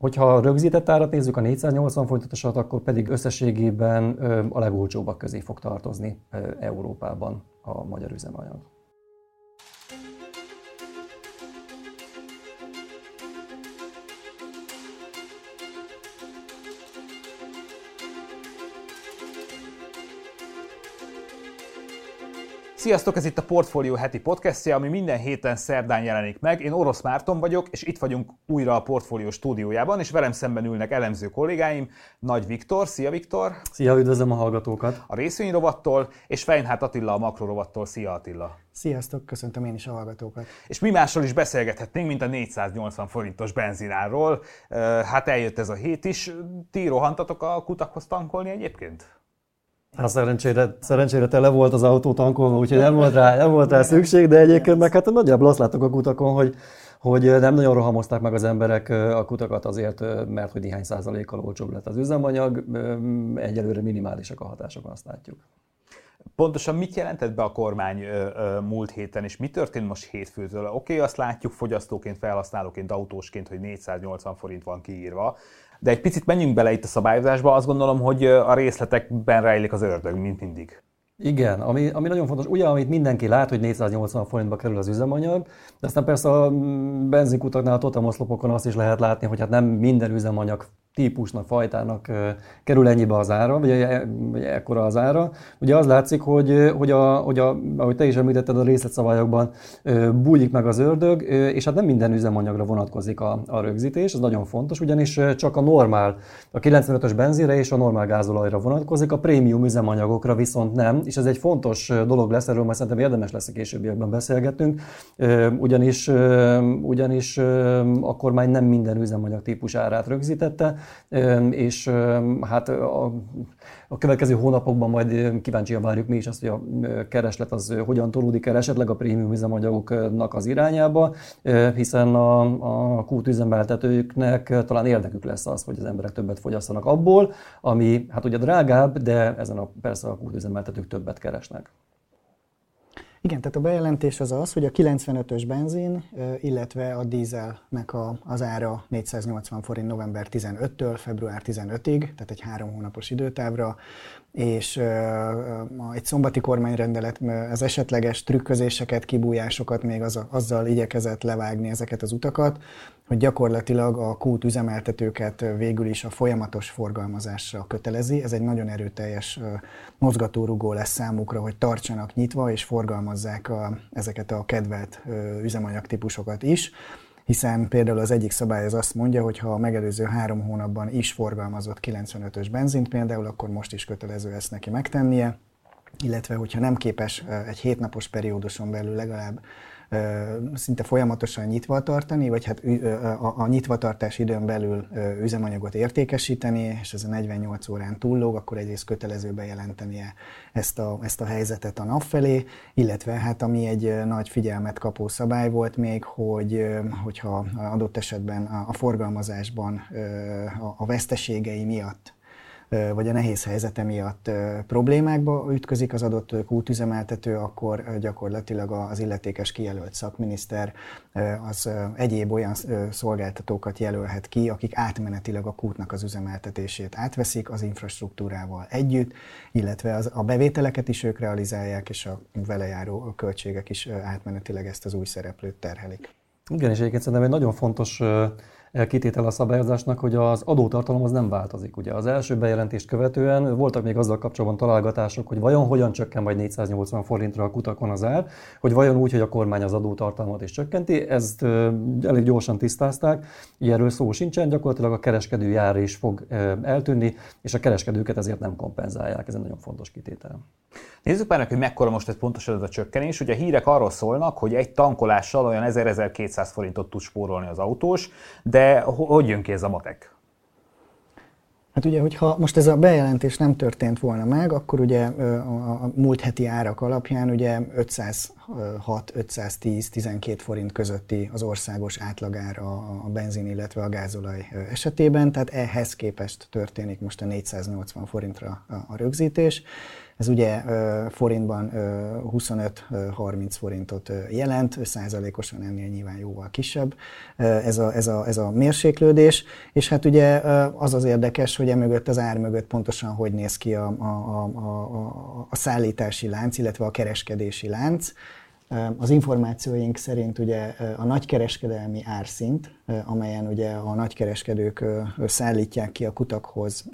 Hogyha a rögzített árat nézzük, a 480 forintot akkor pedig összességében a legolcsóbbak közé fog tartozni Európában a magyar üzemanyag. Sziasztok, ez itt a Portfolio heti podcastja, ami minden héten szerdán jelenik meg. Én Orosz Márton vagyok, és itt vagyunk újra a Portfolio stúdiójában, és velem szemben ülnek elemző kollégáim, Nagy Viktor, szia Viktor! Szia, üdvözlöm a hallgatókat! A részvényrovattól, és Feinhardt Attila a makrorovattól, szia Attila! Sziasztok, köszöntöm én is a hallgatókat! És mi másról is beszélgethetnénk, mint a 480 forintos benzináról. Hát eljött ez a hét is. Ti rohantatok a kutakhoz tankolni egyébként? Hát szerencsére, szerencsére tele volt az autó tankolva, úgyhogy nem volt rá, nem volt rá szükség, de egyébként meg hát nagyjából azt látok a kutakon, hogy, hogy nem nagyon rohamozták meg az emberek a kutakat azért, mert hogy néhány százalékkal olcsóbb lett az üzemanyag, egyelőre minimálisak a hatások, azt látjuk. Pontosan mit jelentett be a kormány múlt héten, és mi történt most hétfőtől? Oké, okay, azt látjuk fogyasztóként, felhasználóként, autósként, hogy 480 forint van kiírva, de egy picit menjünk bele itt a szabályozásba, azt gondolom, hogy a részletekben rejlik az ördög, mint mindig. Igen, ami, ami nagyon fontos, ugye, amit mindenki lát, hogy 480 forintba kerül az üzemanyag, de aztán persze a benzinkutaknál, a totamoszlopokon azt is lehet látni, hogy hát nem minden üzemanyag típusnak, fajtának kerül ennyibe az ára, vagy, e, vagy ekkora az ára. Ugye az látszik, hogy, hogy, a, hogy a, ahogy te is említetted, a részletszabályokban bújik meg az ördög, és hát nem minden üzemanyagra vonatkozik a, a rögzítés, ez nagyon fontos, ugyanis csak a normál, a 95-ös benzinre és a normál gázolajra vonatkozik, a prémium üzemanyagokra viszont nem, és ez egy fontos dolog lesz, erről majd szerintem érdemes lesz a későbbiekben beszélgetünk, ugyanis, ugyanis a kormány nem minden üzemanyag típus árát rögzítette, és hát a, a következő hónapokban majd kíváncsian várjuk mi is azt, hogy a kereslet az hogyan tolódik el esetleg a prémium üzemanyagoknak az irányába, hiszen a, a kút üzemeltetőknek talán érdekük lesz az, hogy az emberek többet fogyasszanak abból, ami hát ugye drágább, de ezen a, persze a kút üzemeltetők többet keresnek. Igen, tehát a bejelentés az az, hogy a 95-ös benzin, illetve a dízelnek a, az ára 480 forint november 15-től február 15-ig, tehát egy három hónapos időtávra, és egy szombati kormányrendelet az esetleges trükközéseket, kibújásokat még az, azzal igyekezett levágni ezeket az utakat, hogy gyakorlatilag a kút üzemeltetőket végül is a folyamatos forgalmazásra kötelezi. Ez egy nagyon erőteljes mozgatórugó lesz számukra, hogy tartsanak nyitva és forgalmazzák a, ezeket a kedvelt üzemanyagtípusokat is hiszen például az egyik szabály az azt mondja, hogy ha a megelőző három hónapban is forgalmazott 95-ös benzint például, akkor most is kötelező ezt neki megtennie, illetve hogyha nem képes egy hétnapos perióduson belül legalább szinte folyamatosan nyitva tartani, vagy hát a, nyitvatartás időn belül üzemanyagot értékesíteni, és ez a 48 órán túllóg, akkor egyrészt kötelező bejelentenie ezt a, ezt a helyzetet a nap felé, illetve hát ami egy nagy figyelmet kapó szabály volt még, hogy hogyha adott esetben a forgalmazásban a veszteségei miatt vagy a nehéz helyzete miatt problémákba ütközik az adott kútüzemeltető, akkor gyakorlatilag az illetékes kijelölt szakminiszter az egyéb olyan szolgáltatókat jelölhet ki, akik átmenetileg a kútnak az üzemeltetését átveszik az infrastruktúrával együtt, illetve az, a bevételeket is ők realizálják, és a vele járó költségek is átmenetileg ezt az új szereplőt terhelik. Igen, és egyébként szerintem egy nagyon fontos kitétel a szabályozásnak, hogy az adótartalom az nem változik. Ugye az első bejelentést követően voltak még azzal kapcsolatban találgatások, hogy vajon hogyan csökken majd 480 forintra a kutakon az ár, hogy vajon úgy, hogy a kormány az adótartalmat is csökkenti. Ezt elég gyorsan tisztázták, erről szó sincsen, gyakorlatilag a kereskedő jár is fog eltűnni, és a kereskedőket ezért nem kompenzálják. Ez egy nagyon fontos kitétel. Nézzük már meg, hogy mekkora most ez pontosan ez a csökkenés. Ugye a hírek arról szólnak, hogy egy tankolással olyan 1000-1200 forintot tud spórolni az autós, de hogy jön ki ez a matek? Hát ugye, hogyha most ez a bejelentés nem történt volna meg, akkor ugye a múlt heti árak alapján ugye 500 6-510-12 forint közötti az országos átlagár a, benzin, illetve a gázolaj esetében, tehát ehhez képest történik most a 480 forintra a rögzítés. Ez ugye forintban 25-30 forintot jelent, százalékosan ennél nyilván jóval kisebb ez a, ez, a, ez a mérséklődés, és hát ugye az az érdekes, hogy emögött az ár mögött pontosan hogy néz ki a, a, a, a, a szállítási lánc, illetve a kereskedési lánc. Az információink szerint ugye a nagykereskedelmi árszint, amelyen ugye a nagykereskedők szállítják ki a kutakhoz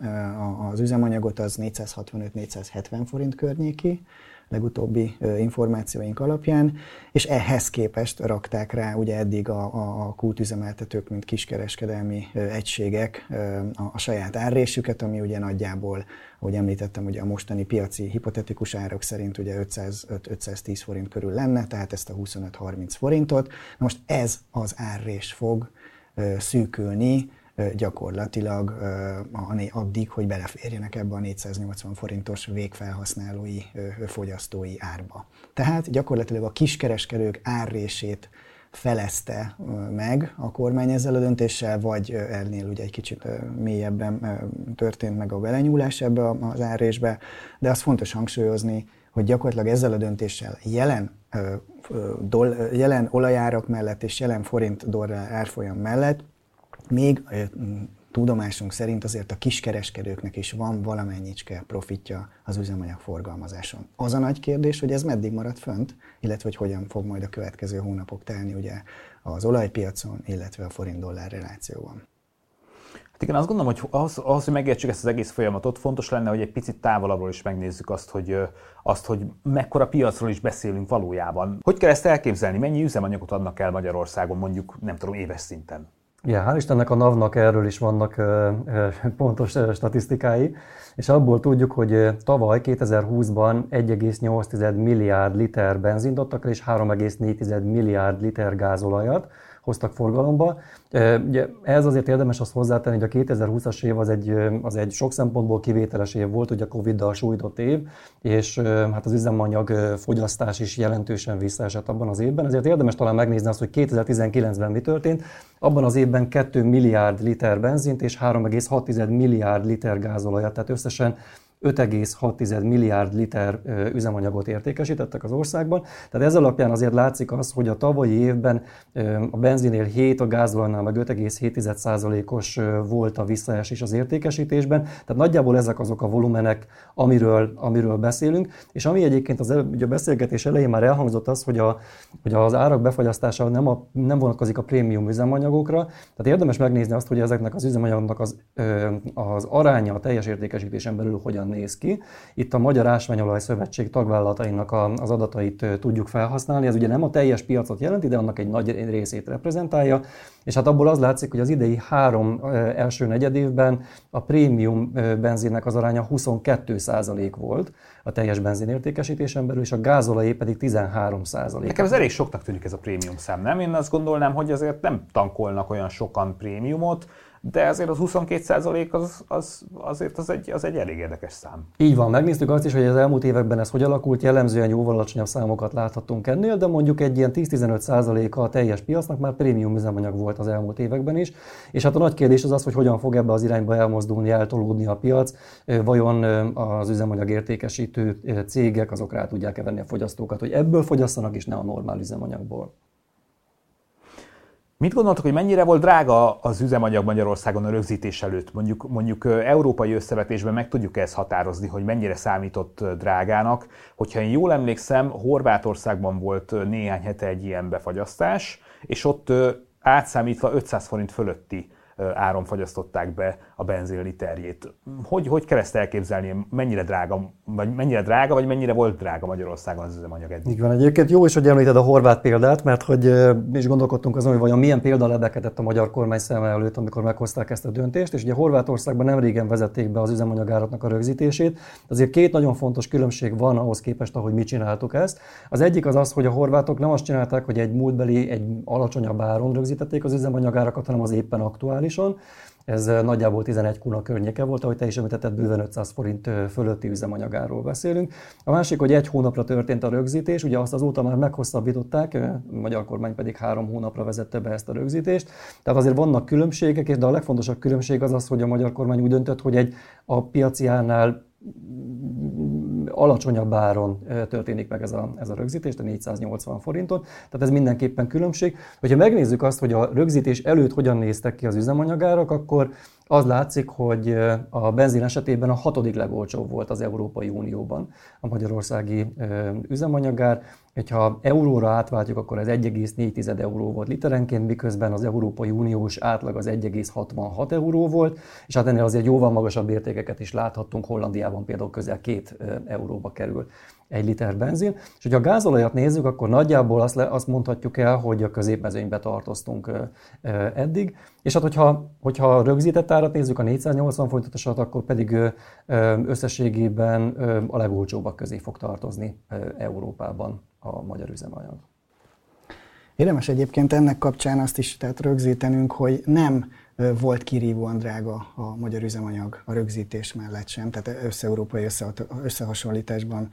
az üzemanyagot, az 465-470 forint környéki, legutóbbi információink alapján, és ehhez képest rakták rá ugye eddig a, a, a kultüzemeltetők, mint kiskereskedelmi egységek a, a saját árrésüket, ami ugye nagyjából, ahogy említettem, ugye a mostani piaci hipotetikus árak szerint ugye 500-510 forint körül lenne, tehát ezt a 25-30 forintot. Na most ez az árrés fog szűkülni gyakorlatilag addig, hogy beleférjenek ebbe a 480 forintos végfelhasználói fogyasztói árba. Tehát gyakorlatilag a kiskereskedők árrését felezte meg a kormány ezzel a döntéssel, vagy ennél ugye egy kicsit mélyebben történt meg a belenyúlás ebbe az árrésbe, de azt fontos hangsúlyozni, hogy gyakorlatilag ezzel a döntéssel jelen, jelen olajárak mellett és jelen forint dollár árfolyam mellett még tudomásunk szerint azért a kiskereskedőknek is van valamennyicske profitja az üzemanyag forgalmazáson. Az a nagy kérdés, hogy ez meddig marad fönt, illetve hogy hogyan fog majd a következő hónapok telni ugye az olajpiacon, illetve a forint-dollár relációban. Hát igen, azt gondolom, hogy ahhoz, ahhoz, hogy megértsük ezt az egész folyamatot, fontos lenne, hogy egy picit távolabbról is megnézzük azt, hogy, azt, hogy mekkora piacról is beszélünk valójában. Hogy kell ezt elképzelni? Mennyi üzemanyagot adnak el Magyarországon mondjuk, nem tudom, éves szinten? Ja, hál' Istennek a NAV-nak erről is vannak pontos statisztikái, és abból tudjuk, hogy tavaly 2020-ban 1,8 milliárd liter benzint adtak és 3,4 milliárd liter gázolajat hoztak forgalomba. Ugye ez azért érdemes azt hozzátenni, hogy a 2020-as év az egy, az egy sok szempontból kivételes év volt, ugye a Covid-dal sújtott év, és hát az üzemanyag fogyasztás is jelentősen visszaesett abban az évben. Ezért érdemes talán megnézni azt, hogy 2019-ben mi történt. Abban az évben 2 milliárd liter benzint és 3,6 milliárd liter gázolajat, tehát összesen 5,6 milliárd liter üzemanyagot értékesítettek az országban. Tehát ez alapján azért látszik az, hogy a tavalyi évben a benzinél 7, a gázolajnál meg 5,7%-os volt a visszaesés az értékesítésben. Tehát nagyjából ezek azok a volumenek, amiről, amiről beszélünk. És ami egyébként az ugye a beszélgetés elején már elhangzott az, hogy, a, hogy az árak befagyasztása nem, a, nem vonatkozik a prémium üzemanyagokra. Tehát érdemes megnézni azt, hogy ezeknek az üzemanyagoknak az, az aránya a teljes értékesítésen belül hogyan néz ki. Itt a Magyar Ásványolaj Szövetség tagvállalatainak az adatait tudjuk felhasználni. Ez ugye nem a teljes piacot jelenti, de annak egy nagy részét reprezentálja. És hát abból az látszik, hogy az idei három első negyedévben a prémium benzinnek az aránya 22% volt a teljes benzinértékesítésen belül, és a gázolajé pedig 13 Nekem ez elég soknak tűnik ez a prémium szám, nem? Én azt gondolnám, hogy azért nem tankolnak olyan sokan prémiumot, de azért az 22 az, az, azért az egy, az egy elég érdekes szám. Így van, megnéztük azt is, hogy az elmúlt években ez hogy alakult, jellemzően jóval alacsonyabb számokat láthatunk ennél, de mondjuk egy ilyen 10-15 a teljes piacnak már prémium üzemanyag volt az elmúlt években is, és hát a nagy kérdés az az, hogy hogyan fog ebbe az irányba elmozdulni, eltolódni a piac, vajon az üzemanyag értékesítő cégek azok rá tudják-e venni a fogyasztókat, hogy ebből fogyasszanak és ne a normál üzemanyagból. Mit gondoltok, hogy mennyire volt drága az üzemanyag Magyarországon a rögzítés előtt? Mondjuk, mondjuk európai összevetésben meg tudjuk ezt határozni, hogy mennyire számított drágának. Hogyha én jól emlékszem, Horvátországban volt néhány hete egy ilyen befagyasztás, és ott átszámítva 500 forint fölötti áron fagyasztották be a benzin literjét. Hogy, hogy kell ezt elképzelni, mennyire drága, vagy mennyire drága, vagy mennyire volt drága Magyarországon az üzemanyag eddig? Így van, egyébként jó is, hogy említed a horvát példát, mert hogy mi is gondolkodtunk azon, hogy vajon milyen példa lebekedett a magyar kormány szeme előtt, amikor meghozták ezt a döntést, és ugye Horvátországban nem régen vezették be az üzemanyagáratnak a rögzítését. Azért két nagyon fontos különbség van ahhoz képest, ahogy mi csináltuk ezt. Az egyik az az, hogy a horvátok nem azt csinálták, hogy egy múltbeli, egy alacsonyabb áron rögzítették az üzemanyagárakat, hanem az éppen aktuális nominálisan. Ez nagyjából 11 kuna környéke volt, ahogy te is említetted, bőven 500 forint fölötti üzemanyagáról beszélünk. A másik, hogy egy hónapra történt a rögzítés, ugye azt azóta már meghosszabbították, a magyar kormány pedig három hónapra vezette be ezt a rögzítést. Tehát azért vannak különbségek, de a legfontosabb különbség az az, hogy a magyar kormány úgy döntött, hogy egy a piaci árnál alacsonyabb áron történik meg ez a, ez a rögzítés, a 480 forinton. Tehát ez mindenképpen különbség. Hogyha megnézzük azt, hogy a rögzítés előtt hogyan néztek ki az üzemanyagárak, akkor az látszik, hogy a benzin esetében a hatodik legolcsóbb volt az Európai Unióban a magyarországi üzemanyagár. Ha euróra átváltjuk, akkor ez 1,4 euró volt literenként, miközben az Európai Uniós átlag az 1,66 euró volt, és hát ennél azért jóval magasabb értékeket is láthattunk, Hollandiában például közel 2 euróba kerül egy liter benzin. És hogyha a gázolajat nézzük, akkor nagyjából azt, le, azt mondhatjuk el, hogy a középmezőnybe tartoztunk eddig. És hát hogyha, hogyha rögzített árat nézzük, a 480 forintot, akkor pedig összességében a legolcsóbbak közé fog tartozni Európában a magyar üzemanyag. Érdemes egyébként ennek kapcsán azt is tehát rögzítenünk, hogy nem volt kirívóan drága a magyar üzemanyag a rögzítés mellett sem, tehát össze-európai összehasonlításban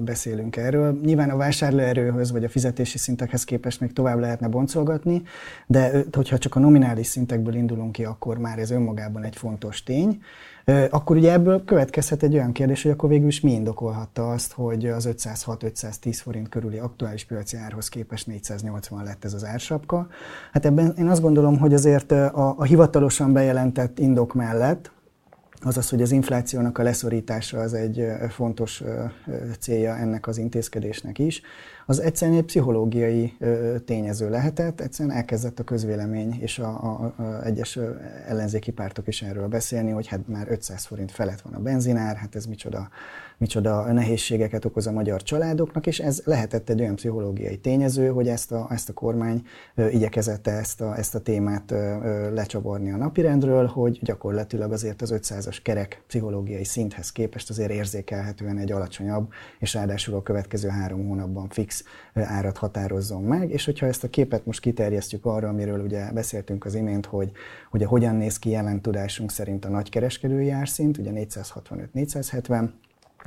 beszélünk erről. Nyilván a vásárlóerőhöz vagy a fizetési szintekhez képest még tovább lehetne boncolgatni, de hogyha csak a nominális szintekből indulunk ki, akkor már ez önmagában egy fontos tény. Akkor ugye ebből következhet egy olyan kérdés, hogy akkor végül is mi indokolhatta azt, hogy az 506-510 forint körüli aktuális piaci árhoz képest 480 lett ez az ársapka. Hát ebben én azt gondolom, hogy azért a, a hivatalosan bejelentett indok mellett, azaz, hogy az inflációnak a leszorítása az egy fontos célja ennek az intézkedésnek is az egyszerűen egy pszichológiai tényező lehetett, egyszerűen elkezdett a közvélemény és a, a, a egyes ellenzéki pártok is erről beszélni, hogy hát már 500 forint felett van a benzinár, hát ez micsoda micsoda nehézségeket okoz a magyar családoknak, és ez lehetett egy olyan pszichológiai tényező, hogy ezt a, ezt a kormány igyekezette ezt a, ezt a témát lecsavarni a napirendről, hogy gyakorlatilag azért az 500-as kerek pszichológiai szinthez képest azért érzékelhetően egy alacsonyabb, és ráadásul a következő három hónapban fix árat határozzon meg, és hogyha ezt a képet most kiterjesztjük arra, amiről ugye beszéltünk az imént, hogy ugye hogyan néz ki jelen tudásunk szerint a nagykereskedői árszint, ugye 465-470,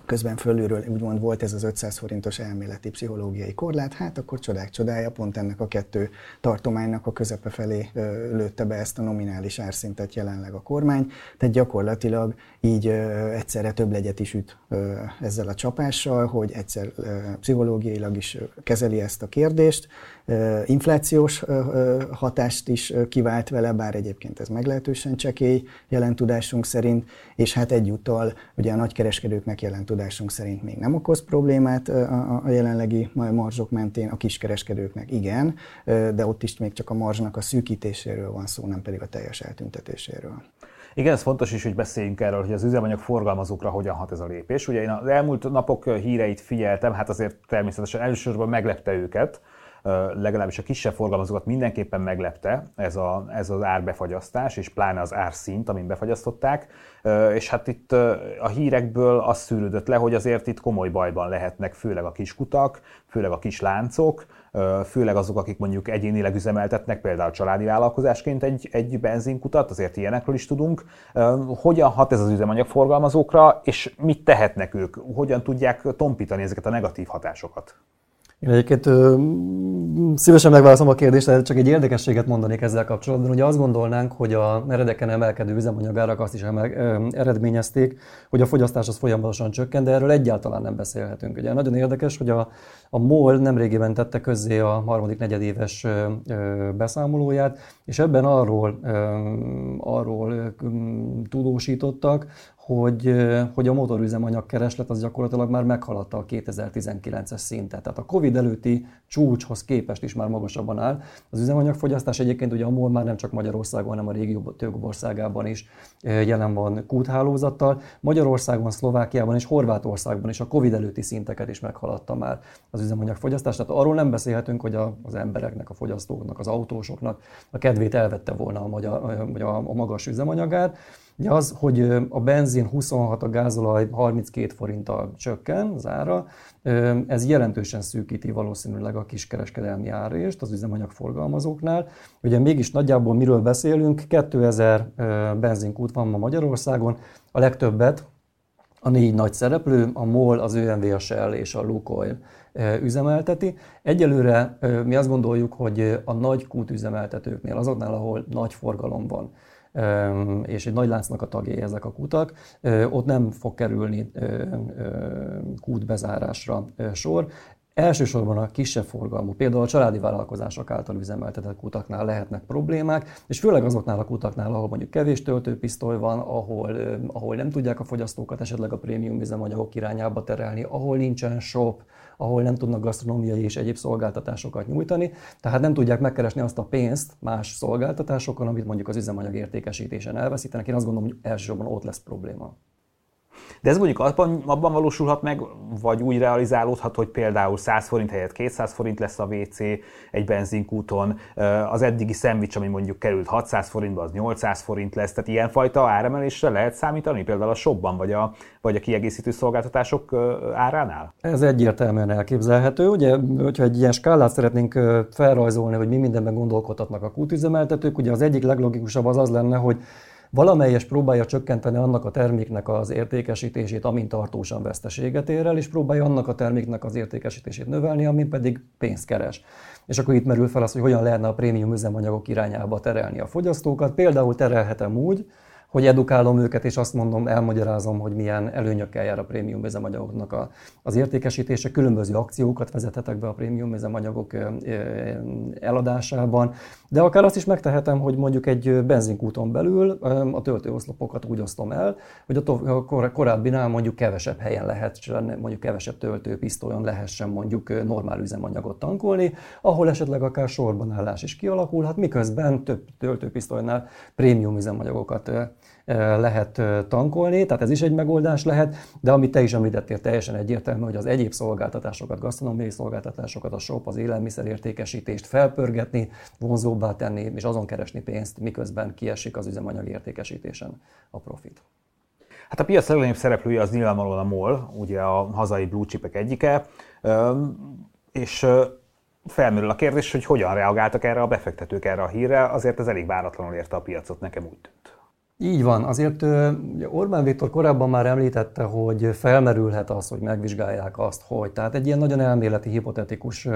közben fölülről úgymond volt ez az 500 forintos elméleti pszichológiai korlát, hát akkor csodák csodája, pont ennek a kettő tartománynak a közepe felé lőtte be ezt a nominális árszintet jelenleg a kormány, tehát gyakorlatilag így egyszerre több legyet is üt ezzel a csapással, hogy egyszer pszichológiailag is kezeli ezt a kérdést, inflációs hatást is kivált vele, bár egyébként ez meglehetősen csekély jelen tudásunk szerint, és hát egyúttal ugye a nagykereskedőknek jelen tudásunk szerint még nem okoz problémát a jelenlegi marzsok mentén, a kiskereskedőknek igen, de ott is még csak a marzsnak a szűkítéséről van szó, nem pedig a teljes eltüntetéséről. Igen, ez fontos is, hogy beszéljünk erről, hogy az üzemanyag forgalmazókra hogyan hat ez a lépés. Ugye én az elmúlt napok híreit figyeltem, hát azért természetesen elsősorban meglepte őket, legalábbis a kisebb forgalmazókat mindenképpen meglepte ez, a, ez az árbefagyasztás, és pláne az árszint, amin befagyasztották. És hát itt a hírekből az szűrődött le, hogy azért itt komoly bajban lehetnek, főleg a kiskutak, főleg a kis láncok, főleg azok, akik mondjuk egyénileg üzemeltetnek, például családi vállalkozásként egy, egy benzinkutat, azért ilyenekről is tudunk. Hogyan hat ez az üzemanyagforgalmazókra, és mit tehetnek ők? Hogyan tudják tompítani ezeket a negatív hatásokat? Én egyébként ö, szívesen megválaszolom a kérdést, de csak egy érdekességet mondanék ezzel kapcsolatban. Ugye azt gondolnánk, hogy a meredeken emelkedő üzemanyagárak azt is emel, ö, eredményezték, hogy a fogyasztás az folyamatosan csökken, de erről egyáltalán nem beszélhetünk. Ugye nagyon érdekes, hogy a, a MOL nemrégiben tette közzé a harmadik negyedéves ö, beszámolóját, és ebben arról, ö, arról ö, tudósítottak, hogy, hogy a motorüzemanyag kereslet az gyakorlatilag már meghaladta a 2019-es szintet. Tehát a Covid előtti csúcshoz képest is már magasabban áll. Az üzemanyagfogyasztás egyébként ugye a MOL már nem csak Magyarországon, hanem a régió több országában is jelen van kúthálózattal. Magyarországon, Szlovákiában és Horvátországban is a Covid előtti szinteket is meghaladta már az üzemanyagfogyasztás. Tehát arról nem beszélhetünk, hogy az embereknek, a fogyasztóknak, az autósoknak a kedvét elvette volna a, magyar, a, a magas üzemanyagát. Ugye az, hogy a benzin 26, a gázolaj 32 forinttal csökken az ára, ez jelentősen szűkíti valószínűleg a kiskereskedelmi árést az üzemanyag forgalmazóknál. Ugye mégis nagyjából miről beszélünk, 2000 benzinkút van ma Magyarországon, a legtöbbet a négy nagy szereplő, a MOL, az ÖMV, a Shell és a Lukoil üzemelteti. Egyelőre mi azt gondoljuk, hogy a nagy kútüzemeltetőknél, azoknál, ahol nagy forgalom van, és egy nagy láncnak a tagjai ezek a kutak, ott nem fog kerülni kútbezárásra sor. Elsősorban a kisebb forgalmú, például a családi vállalkozások által üzemeltetett kutaknál lehetnek problémák, és főleg azoknál a kutaknál, ahol mondjuk kevés töltőpisztoly van, ahol, ahol nem tudják a fogyasztókat esetleg a prémium üzemanyagok irányába terelni, ahol nincsen shop, ahol nem tudnak gasztronómiai és egyéb szolgáltatásokat nyújtani, tehát nem tudják megkeresni azt a pénzt más szolgáltatásokon, amit mondjuk az üzemanyag értékesítésen elveszítenek. Én azt gondolom, hogy elsősorban ott lesz probléma. De ez mondjuk abban, abban valósulhat meg, vagy úgy realizálódhat, hogy például 100 forint helyett 200 forint lesz a WC egy benzinkúton, az eddigi szendvics, ami mondjuk került 600 forintba, az 800 forint lesz, tehát ilyenfajta áremelésre lehet számítani, például a shopban, vagy a, vagy a kiegészítő szolgáltatások áránál? Ez egyértelműen elképzelhető. Ugye, hogyha egy ilyen skálát szeretnénk felrajzolni, hogy mi mindenben gondolkodhatnak a kútüzemeltetők, ugye az egyik leglogikusabb az az lenne, hogy valamelyes próbálja csökkenteni annak a terméknek az értékesítését, amint tartósan veszteséget ér el, és próbálja annak a terméknek az értékesítését növelni, amin pedig pénzt keres. És akkor itt merül fel az, hogy hogyan lehetne a prémium üzemanyagok irányába terelni a fogyasztókat. Például terelhetem úgy, hogy edukálom őket, és azt mondom, elmagyarázom, hogy milyen előnyökkel jár a prémium üzemanyagoknak a, az értékesítése. Különböző akciókat vezethetek be a prémium üzemanyagok eladásában, de akár azt is megtehetem, hogy mondjuk egy benzinkúton belül a töltőoszlopokat úgy osztom el, hogy a korábbinál mondjuk kevesebb helyen lehet, mondjuk kevesebb töltőpisztolyon lehessen mondjuk normál üzemanyagot tankolni, ahol esetleg akár sorban állás is kialakulhat, miközben több töltőpisztolynál prémium üzemanyagokat lehet tankolni, tehát ez is egy megoldás lehet, de amit te is említettél, teljesen egyértelmű, hogy az egyéb szolgáltatásokat, gasztronómiai szolgáltatásokat, a shop, az élelmiszerértékesítést felpörgetni, vonzóbbá tenni, és azon keresni pénzt, miközben kiesik az üzemanyag értékesítésen a profit. Hát a piac legnagyobb szereplője az nyilvánvalóan a MOL, ugye a hazai blue chipek egyike, és felmerül a kérdés, hogy hogyan reagáltak erre a befektetők erre a hírre, azért ez elég váratlanul érte a piacot, nekem úgy tűnt. Így van. Azért Orbán Viktor korábban már említette, hogy felmerülhet az, hogy megvizsgálják azt, hogy. Tehát egy ilyen nagyon elméleti, hipotetikus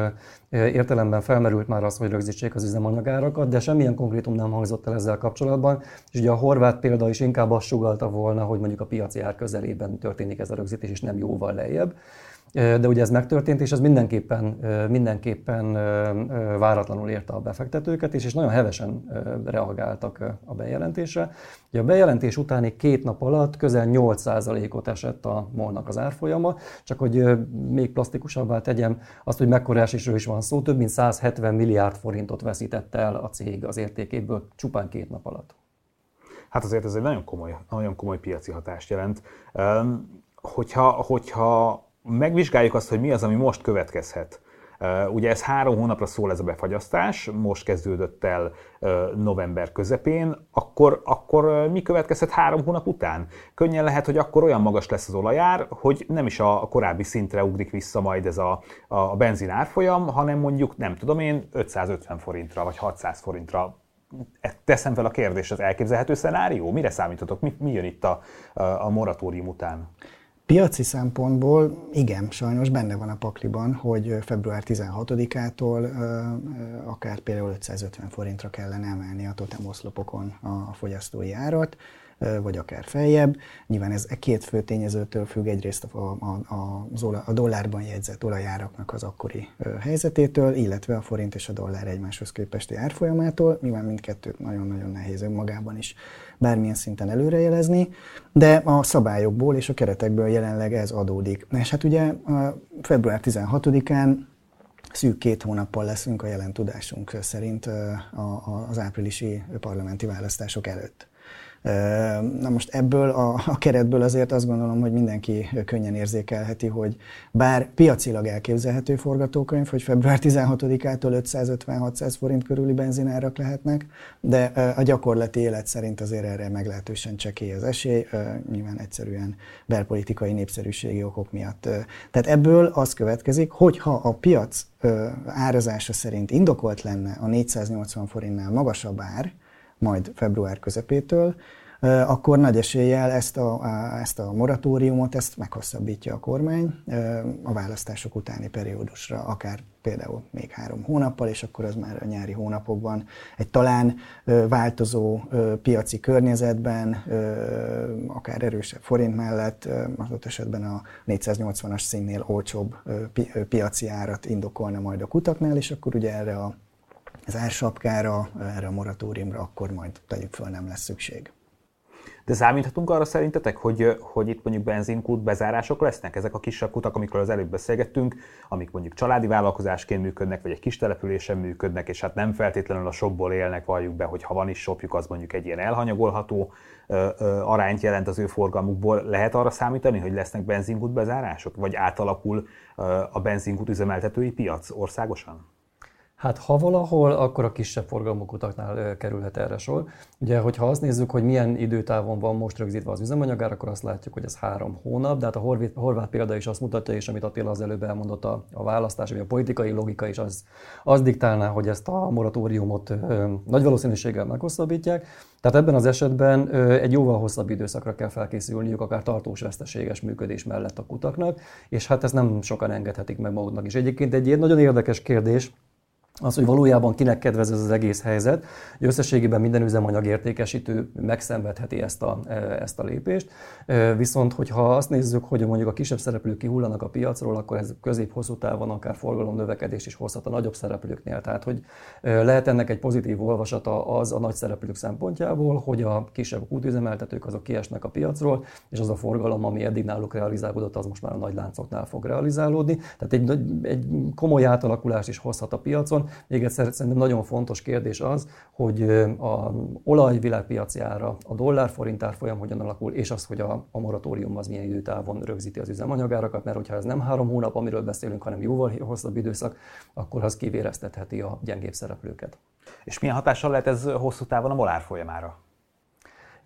értelemben felmerült már az, hogy rögzítsék az üzemanyagárakat, de semmilyen konkrétum nem hangzott el ezzel kapcsolatban. És ugye a horvát példa is inkább azt sugalta volna, hogy mondjuk a piaci ár közelében történik ez a rögzítés, és nem jóval lejjebb de ugye ez megtörtént, és ez mindenképpen, mindenképpen váratlanul érte a befektetőket, és, és nagyon hevesen reagáltak a bejelentésre. Ugye a bejelentés utáni két nap alatt közel 8%-ot esett a molnak az árfolyama, csak hogy még plastikusabbá tegyem azt, hogy mekkora esésről is van szó, több mint 170 milliárd forintot veszített el a cég az értékéből csupán két nap alatt. Hát azért ez egy nagyon komoly, nagyon komoly piaci hatást jelent. Hogyha, hogyha megvizsgáljuk azt, hogy mi az, ami most következhet. Ugye ez három hónapra szól ez a befagyasztás, most kezdődött el november közepén, akkor, akkor mi következhet három hónap után? Könnyen lehet, hogy akkor olyan magas lesz az olajár, hogy nem is a korábbi szintre ugrik vissza majd ez a, a benzin árfolyam, hanem mondjuk, nem tudom én, 550 forintra vagy 600 forintra teszem fel a kérdést, az elképzelhető szenárió? Mire számítotok? Mi, mi jön itt a, a moratórium után? Piaci szempontból igen, sajnos benne van a pakliban, hogy február 16-ától akár például 550 forintra kellene emelni a totem oszlopokon a fogyasztói árat vagy akár feljebb. Nyilván ez e két fő tényezőtől függ egyrészt a, a, a, a dollárban jegyzett olajáraknak az akkori helyzetétől, illetve a forint és a dollár egymáshoz képesti árfolyamától. Nyilván mindkettőt nagyon-nagyon nehéz önmagában is bármilyen szinten előrejelezni, de a szabályokból és a keretekből jelenleg ez adódik. És hát ugye február 16-án szűk két hónappal leszünk a jelen tudásunk szerint az áprilisi parlamenti választások előtt. Na most ebből a, a keretből azért azt gondolom, hogy mindenki könnyen érzékelheti, hogy bár piacilag elképzelhető forgatókönyv, hogy február 16-ától 550-600 forint körüli benzinárak lehetnek, de a gyakorlati élet szerint azért erre meglehetősen csekély az esély, nyilván egyszerűen belpolitikai népszerűségi okok miatt. Tehát ebből az következik, hogy ha a piac árazása szerint indokolt lenne a 480 forintnál magasabb ár, majd február közepétől, akkor nagy eséllyel ezt a, ezt a moratóriumot ezt meghosszabbítja a kormány a választások utáni periódusra, akár például még három hónappal, és akkor az már a nyári hónapokban egy talán változó piaci környezetben, akár erősebb forint mellett, az esetben a 480-as színnél olcsóbb piaci árat indokolna majd a kutaknál, és akkor ugye erre a az ársapkára, erre a moratóriumra akkor majd tegyük föl, nem lesz szükség. De számíthatunk arra szerintetek, hogy, hogy itt mondjuk benzinkút bezárások lesznek? Ezek a kisebb kutak, amikről az előbb beszélgettünk, amik mondjuk családi vállalkozásként működnek, vagy egy kis településen működnek, és hát nem feltétlenül a shopból élnek, valljuk be, hogy ha van is shopjuk, az mondjuk egy ilyen elhanyagolható ö, ö, arányt jelent az ő forgalmukból. Lehet arra számítani, hogy lesznek benzinkút bezárások? Vagy átalakul ö, a benzinkút üzemeltetői piac országosan? Hát ha valahol, akkor a kisebb forgalmú kutaknál kerülhet erre sor. Ugye, hogyha azt nézzük, hogy milyen időtávon van most rögzítve az üzemanyagár, akkor azt látjuk, hogy ez három hónap, de hát a horvát, horvát példa is azt mutatja, és amit Attila az előbb elmondott a, a választás, vagy a politikai logika is az, az diktálná, hogy ezt a moratóriumot ö, nagy valószínűséggel meghosszabbítják. Tehát ebben az esetben ö, egy jóval hosszabb időszakra kell felkészülniük, akár tartós veszteséges működés mellett a kutaknak, és hát ezt nem sokan engedhetik meg maguknak is. Egyébként egy nagyon érdekes kérdés, az, hogy valójában kinek kedvez ez az egész helyzet, hogy összességében minden üzemanyag értékesítő megszenvedheti ezt a, e, ezt a lépést. E, viszont, hogyha azt nézzük, hogy mondjuk a kisebb szereplők kihullanak a piacról, akkor ez közép-hosszú távon akár forgalom növekedés is hozhat a nagyobb szereplőknél. Tehát, hogy e, lehet ennek egy pozitív olvasata az a nagy szereplők szempontjából, hogy a kisebb útüzemeltetők azok kiesnek a piacról, és az a forgalom, ami eddig náluk realizálódott, az most már a nagy láncoknál fog realizálódni. Tehát egy, egy komoly átalakulást is hozhat a piacon, még egyszer szerintem nagyon fontos kérdés az, hogy a olaj világpiaci ára, a dollár forint árfolyam hogyan alakul, és az, hogy a, a moratórium az milyen időtávon rögzíti az üzemanyagárakat, mert hogyha ez nem három hónap, amiről beszélünk, hanem jóval hosszabb időszak, akkor az kivéreztetheti a gyengébb szereplőket. És milyen hatással lehet ez hosszú távon a molár folyamára?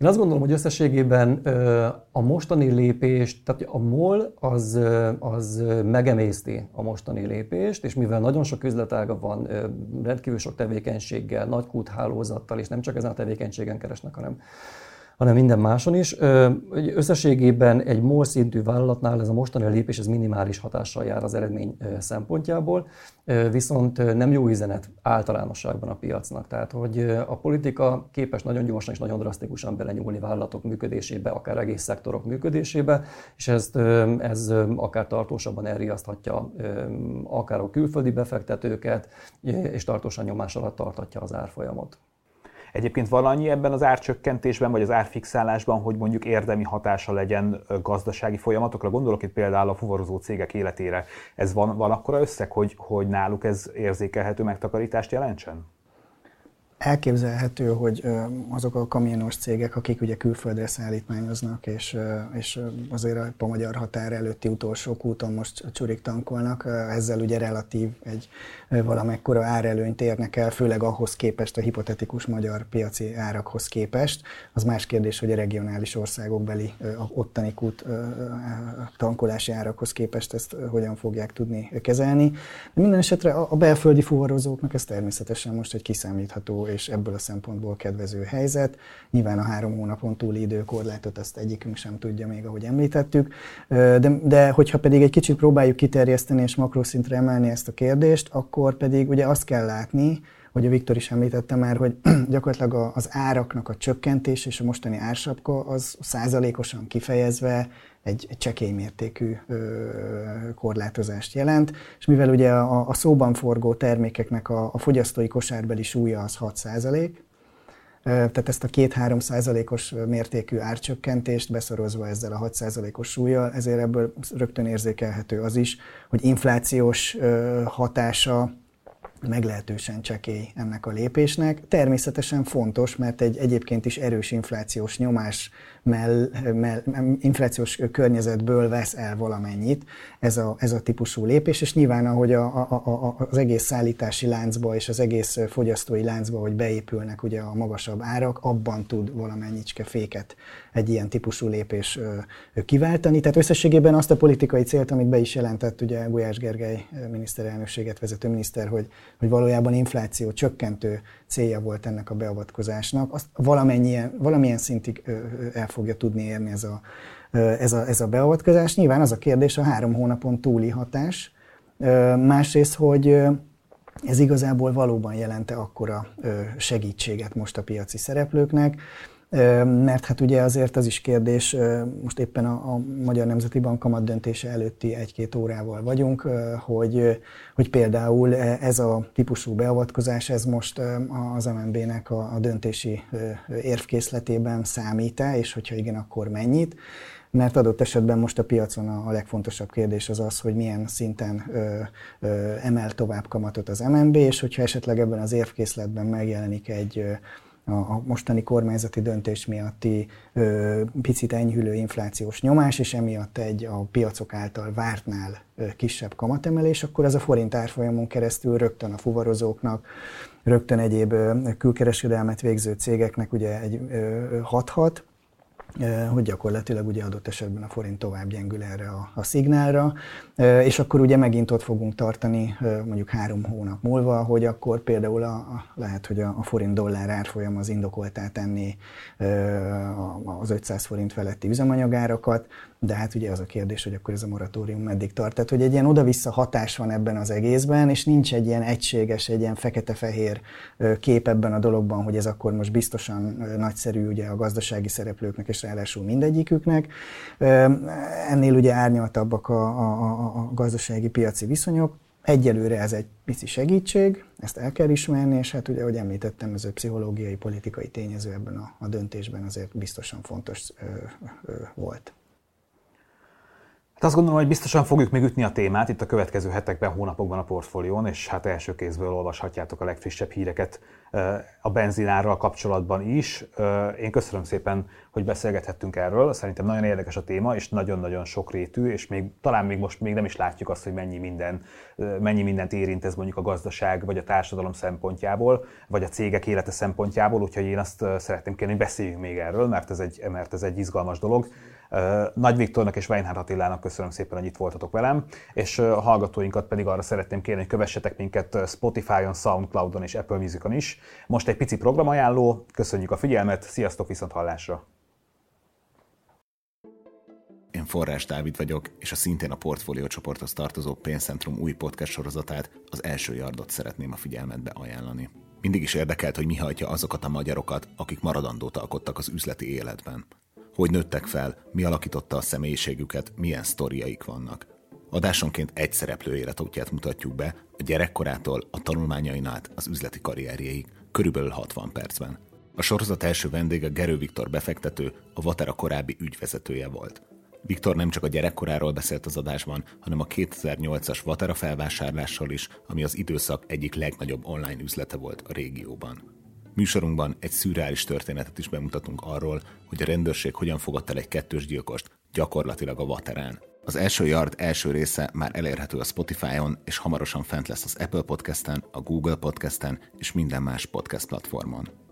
Én azt gondolom, hogy összességében a mostani lépés, tehát a MOL az, az megemészti a mostani lépést, és mivel nagyon sok üzletága van, rendkívül sok tevékenységgel, nagy kúthálózattal, és nem csak ezen a tevékenységen keresnek, hanem hanem minden máson is. Összességében egy MOL szintű vállalatnál ez a mostani lépés ez minimális hatással jár az eredmény szempontjából, viszont nem jó üzenet általánosságban a piacnak. Tehát, hogy a politika képes nagyon gyorsan és nagyon drasztikusan belenyúlni vállalatok működésébe, akár egész szektorok működésébe, és ezt, ez akár tartósabban elriaszthatja akár a külföldi befektetőket, és tartósan nyomás alatt tarthatja az árfolyamot. Egyébként van ebben az árcsökkentésben, vagy az árfixálásban, hogy mondjuk érdemi hatása legyen gazdasági folyamatokra? Gondolok itt például a fuvarozó cégek életére. Ez van, van akkora összeg, hogy, hogy náluk ez érzékelhető megtakarítást jelentsen? Elképzelhető, hogy azok a kamionos cégek, akik ugye külföldre szállítmányoznak, és, és azért a magyar határ előtti utolsó úton most csurik tankolnak, ezzel ugye relatív egy valamekkora árelőnyt érnek el, főleg ahhoz képest, a hipotetikus magyar piaci árakhoz képest. Az más kérdés, hogy a regionális országokbeli ottani kút tankolási árakhoz képest ezt hogyan fogják tudni kezelni. De minden esetre a belföldi fuvarozóknak ez természetesen most egy kiszámítható és ebből a szempontból kedvező helyzet. Nyilván a három hónapon túli időkorlátot azt egyikünk sem tudja még, ahogy említettük. De, de hogyha pedig egy kicsit próbáljuk kiterjeszteni és makroszintre emelni ezt a kérdést, akkor pedig ugye azt kell látni, hogy a Viktor is említette már, hogy gyakorlatilag az áraknak a csökkentés és a mostani ársapka az százalékosan kifejezve egy, csekély mértékű korlátozást jelent, és mivel ugye a, a szóban forgó termékeknek a, a fogyasztói kosárbeli súlya az 6 százalék, tehát ezt a 2-3 százalékos mértékű árcsökkentést beszorozva ezzel a 6 százalékos súlyjal, ezért ebből rögtön érzékelhető az is, hogy inflációs hatása meglehetősen csekély ennek a lépésnek. Természetesen fontos, mert egy egyébként is erős inflációs nyomás mell, mell, inflációs környezetből vesz el valamennyit ez a, ez a típusú lépés, és nyilván ahogy a, a, a, az egész szállítási láncba és az egész fogyasztói láncba, hogy beépülnek ugye a magasabb árak, abban tud valamennyicske féket egy ilyen típusú lépés kiváltani. Tehát összességében azt a politikai célt, amit be is jelentett ugye Gulyás Gergely miniszterelnökséget vezető miniszter, hogy, hogy valójában infláció csökkentő célja volt ennek a beavatkozásnak, azt valamennyien, valamilyen szintig el fogja tudni érni ez a, ez, a, ez a beavatkozás. Nyilván az a kérdés a három hónapon túli hatás. Másrészt, hogy ez igazából valóban jelente akkora segítséget most a piaci szereplőknek, mert hát ugye azért az is kérdés, most éppen a, a Magyar Nemzeti Bank kamat döntése előtti egy-két órával vagyunk, hogy, hogy például ez a típusú beavatkozás, ez most az MNB-nek a, a döntési érvkészletében számít-e, és hogyha igen, akkor mennyit? Mert adott esetben most a piacon a, a legfontosabb kérdés az az, hogy milyen szinten ö, ö, emel tovább kamatot az MNB, és hogyha esetleg ebben az érvkészletben megjelenik egy a mostani kormányzati döntés miatti ö, picit enyhülő inflációs nyomás, és emiatt egy a piacok által vártnál ö, kisebb kamatemelés, akkor ez a forint árfolyamon keresztül rögtön a fuvarozóknak, rögtön egyéb ö, külkereskedelmet végző cégeknek ugye egy, hathat, hogy gyakorlatilag ugye adott esetben a forint tovább gyengül erre a, a szignálra, és akkor ugye megint ott fogunk tartani mondjuk három hónap múlva, hogy akkor például a, lehet, hogy a, a forint dollár árfolyam az indokoltá tenni az 500 forint feletti üzemanyagárakat, de hát ugye az a kérdés, hogy akkor ez a moratórium meddig tart. Tehát, hogy egy ilyen oda-vissza hatás van ebben az egészben, és nincs egy ilyen egységes, egy ilyen fekete-fehér kép ebben a dologban, hogy ez akkor most biztosan nagyszerű ugye a gazdasági szereplőknek, és ráadásul mindegyiküknek. Ennél ugye árnyaltabbak a, a, a gazdasági piaci viszonyok. Egyelőre ez egy pici segítség, ezt el kell ismerni, és hát ugye, ahogy említettem, ez a pszichológiai, politikai tényező ebben a, a döntésben azért biztosan fontos ö, ö, volt. Hát azt gondolom, hogy biztosan fogjuk még ütni a témát itt a következő hetekben, hónapokban a portfólión, és hát első kézből olvashatjátok a legfrissebb híreket a benzinárral kapcsolatban is. Én köszönöm szépen, hogy beszélgethettünk erről. Szerintem nagyon érdekes a téma, és nagyon-nagyon sokrétű, és még, talán még most még nem is látjuk azt, hogy mennyi, minden, mennyi mindent érint ez mondjuk a gazdaság, vagy a társadalom szempontjából, vagy a cégek élete szempontjából, úgyhogy én azt szeretném kérni, hogy beszéljünk még erről, mert ez egy, mert ez egy izgalmas dolog. Nagy Viktornak és Weinhardt Attilának köszönöm szépen, hogy itt voltatok velem, és a hallgatóinkat pedig arra szeretném kérni, hogy kövessetek minket Spotify-on, Soundcloud-on és Apple Music-on is. Most egy pici programajánló, köszönjük a figyelmet, sziasztok viszont hallásra! Én Forrás Dávid vagyok, és a szintén a Portfólió csoporthoz tartozó Pénzcentrum új podcast sorozatát, az első yardot szeretném a figyelmetbe ajánlani. Mindig is érdekelt, hogy mi hajtja azokat a magyarokat, akik maradandót alkottak az üzleti életben hogy nőttek fel, mi alakította a személyiségüket, milyen sztoriaik vannak. Adásonként egy szereplő életútját mutatjuk be, a gyerekkorától a tanulmányain át az üzleti karrierjeig, körülbelül 60 percben. A sorozat első vendége Gerő Viktor befektető, a Vatera korábbi ügyvezetője volt. Viktor nem csak a gyerekkoráról beszélt az adásban, hanem a 2008-as Vatera felvásárlásról is, ami az időszak egyik legnagyobb online üzlete volt a régióban. Műsorunkban egy szürreális történetet is bemutatunk arról, hogy a rendőrség hogyan fogott el egy kettős gyilkost, gyakorlatilag a Vaterán. Az első Yard első része már elérhető a Spotify-on, és hamarosan fent lesz az Apple Podcast-en, a Google Podcast-en és minden más podcast platformon.